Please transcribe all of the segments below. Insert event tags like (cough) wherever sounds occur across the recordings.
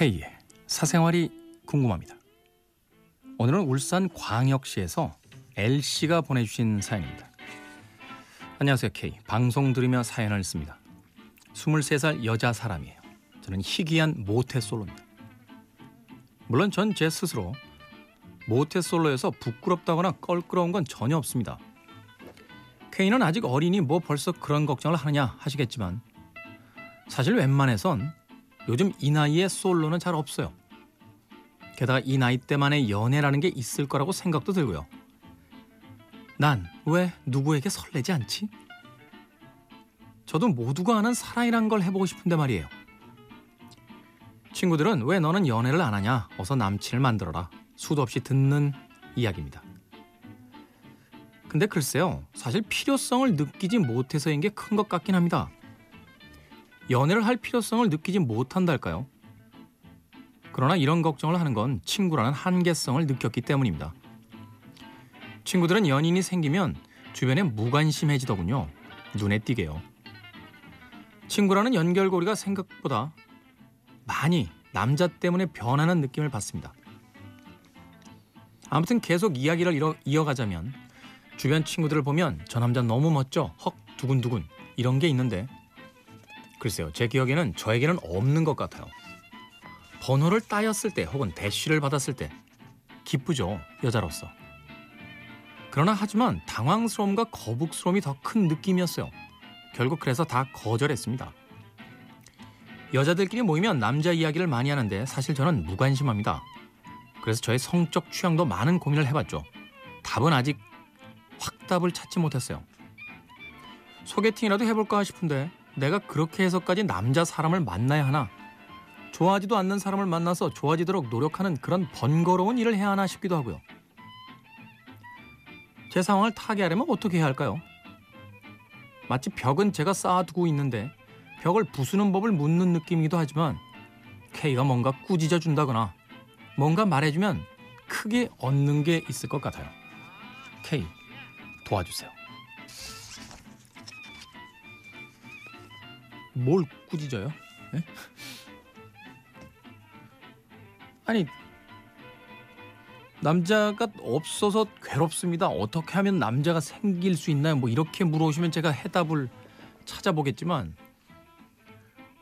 K의 사생활이 궁금합니다. 오늘은 울산 광역시에서 L씨가 보내주신 사연입니다. 안녕하세요 K. 방송 들으며 사연을 씁니다. 23살 여자 사람이에요. 저는 희귀한 모태솔로입니다. 물론 전 제 스스로 모태솔로에서 부끄럽다거나 껄끄러운 건 전혀 없습니다. K는 아직 어리니 뭐 벌써 그런 걱정을 하느냐 하시겠지만 사실 웬만해선 요즘 이 나이에 솔로는 잘 없어요. 게다가 이 나이 때만의 연애라는 게 있을 거라고 생각도 들고요. 난 왜 누구에게 설레지 않지? 저도 모두가 아는 사랑이란 걸 해보고 싶은데 말이에요. 친구들은 왜 너는 연애를 안 하냐? 어서 남친을 만들어라. 수도 없이 듣는 이야기입니다. 근데 글쎄요. 사실 필요성을 느끼지 못해서인 게 큰 것 같긴 합니다. 연애를 할 필요성을 느끼지 못한달까요? 그러나 이런 걱정을 하는 건 친구라는 한계성을 느꼈기 때문입니다. 친구들은 연인이 생기면 주변에 무관심해지더군요. 눈에 띄게요. 친구라는 연결고리가 생각보다 많이 남자 때문에 변하는 느낌을 받습니다. 아무튼 계속 이야기를 이어가자면 주변 친구들을 보면 저 남자 너무 멋져 헉 두근두근 이런 게 있는데 글쎄요 제 기억에는 저에게는 없는 것 같아요. 번호를 따였을 때 혹은 대쉬를 받았을 때 기쁘죠 여자로서. 그러나 하지만 당황스러움과 거북스러움이 더 큰 느낌이었어요. 결국 그래서 다 거절했습니다. 여자들끼리 모이면 남자 이야기를 많이 하는데 사실 저는 무관심합니다. 그래서 저의 성적 취향도 많은 고민을 해봤죠. 답은 아직 확답을 찾지 못했어요. 소개팅이라도 해볼까 싶은데 내가 그렇게 해서까지 남자 사람을 만나야 하나? 좋아하지도 않는 사람을 만나서 좋아지도록 노력하는 그런 번거로운 일을 해야 하나 싶기도 하고요. 제 상황을 타개하려면 어떻게 해야 할까요? 마치 벽은 제가 쌓아두고 있는데 벽을 부수는 법을 묻는 느낌이기도 하지만 K가 뭔가 꾸짖어 준다거나 뭔가 말해주면 크게 얻는 게 있을 것 같아요. K 도와주세요. 뭘 꾸짖어요? 네? 아니 남자가 없어서 괴롭습니다. 어떻게 하면 남자가 생길 수 있나요? 뭐 이렇게 물어오시면 제가 해답을 찾아보겠지만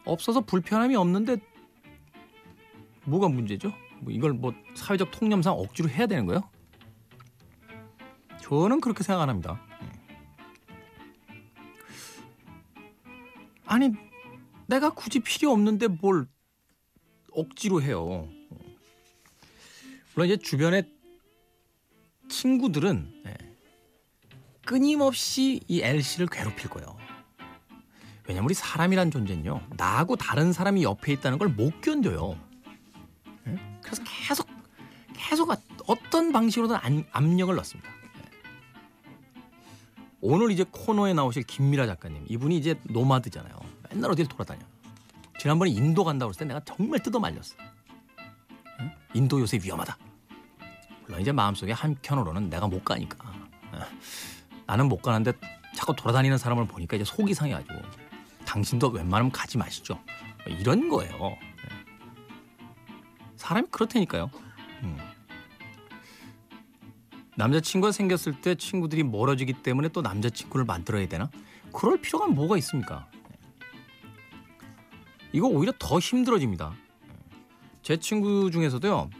없어서 불편함이 없는데 뭐가 문제죠? 뭐 이걸 뭐 사회적 통념상 억지로 해야 되는 거예요? 저는 그렇게 생각 안 합니다. 아니 내가 굳이 필요 없는데 뭘 억지로 해요. 물론 이제 주변에 친구들은 예, 끊임없이 이 L씨를 괴롭힐 거예요. 왜냐면 우리 사람이란 존재는요. 나하고 다른 사람이 옆에 있다는 걸 못 견뎌요. 예? 그래서 계속 계속 어떤 방식으로든 압력을 넣습니다. 예. 오늘 이제 코너에 나오실 김미라 작가님 이분이 이제 노마드잖아요. 맨날 어딜 돌아다녀. 지난번에 인도 간다고 했을 때 내가 정말 뜯어 말렸어. 인도 요새 위험하다. 물론 이제 마음속에 한켠으로는 내가 못 가니까 어, 나는 못 가는데 자꾸 돌아다니는 사람을 보니까 이제 속이 상해가지고 당신도 웬만하면 가지 마시죠 뭐 이런 거예요 예. 사람이 그렇다니까요 음. 남자친구가 생겼을 때 친구들이 멀어지기 때문에 또 남자친구를 만들어야 되나 그럴 필요가 뭐가 있습니까 예. 이거 오히려 더 힘들어집니다 예. 제 친구 중에서도요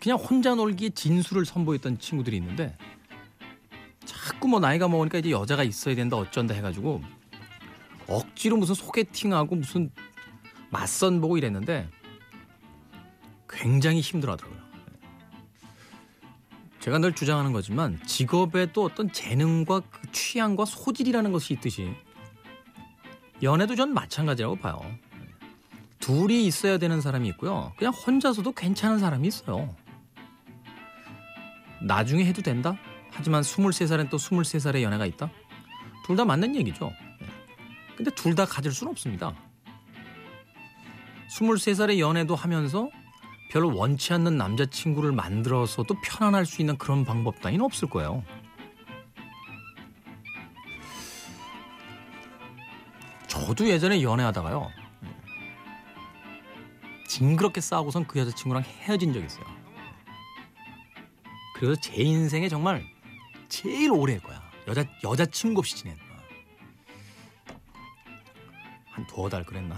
그냥 혼자 놀기에 진수를 선보였던 친구들이 있는데 자꾸 뭐 나이가 먹으니까 이제 여자가 있어야 된다 어쩐다 해가지고 억지로 무슨 소개팅하고 무슨 맞선 보고 이랬는데 굉장히 힘들어하더라고요. 제가 늘 주장하는 거지만 직업에도 어떤 재능과 그 취향과 소질이라는 것이 있듯이 연애도 전 마찬가지라고 봐요. 둘이 있어야 되는 사람이 있고요. 그냥 혼자서도 괜찮은 사람이 있어요. 나중에 해도 된다? 하지만 23살엔 또 23살의 연애가 있다? 둘 다 맞는 얘기죠. 네. 근데 둘 다 가질 수는 없습니다. 23살의 연애도 하면서 별로 원치 않는 남자친구를 만들어서도 편안할 수 있는 그런 방법 따위는 없을 거예요. 저도 예전에 연애하다가요. 징그럽게 싸우고선 그 여자친구랑 헤어진 적이 있어요. 그래서 제 인생에 정말 제일 오래 할 거야. 여자 여자친구 없이 지낸. 한 두어 달 그랬나?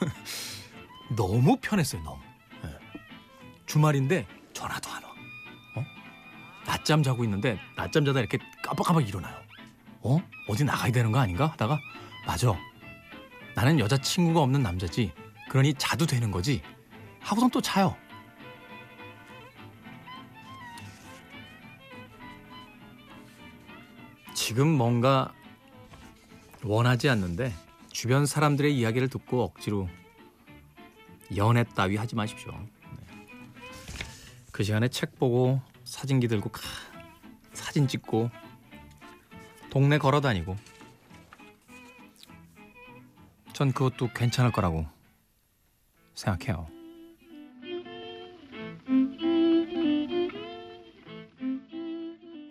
(laughs) 너무 편했어요, 너무. 네. 주말인데 전화도 안 와. 어? 낮잠 자고 있는데 낮잠 자다 이렇게 깜빡깜빡 일어나요. 어? 어디 나가야 되는 거 아닌가? 하다가 맞아. 나는 여자친구가 없는 남자지. 그러니 자도 되는 거지. 하고선 또 자요. 지금 뭔가 원하지 않는데 주변 사람들의 이야기를 듣고 억지로 연애 따위 하지 마십시오. 네. 그 시간에 책 보고 사진기 들고 카, 사진 찍고 동네 걸어 다니고 전 그것도 괜찮을 거라고 생각해요.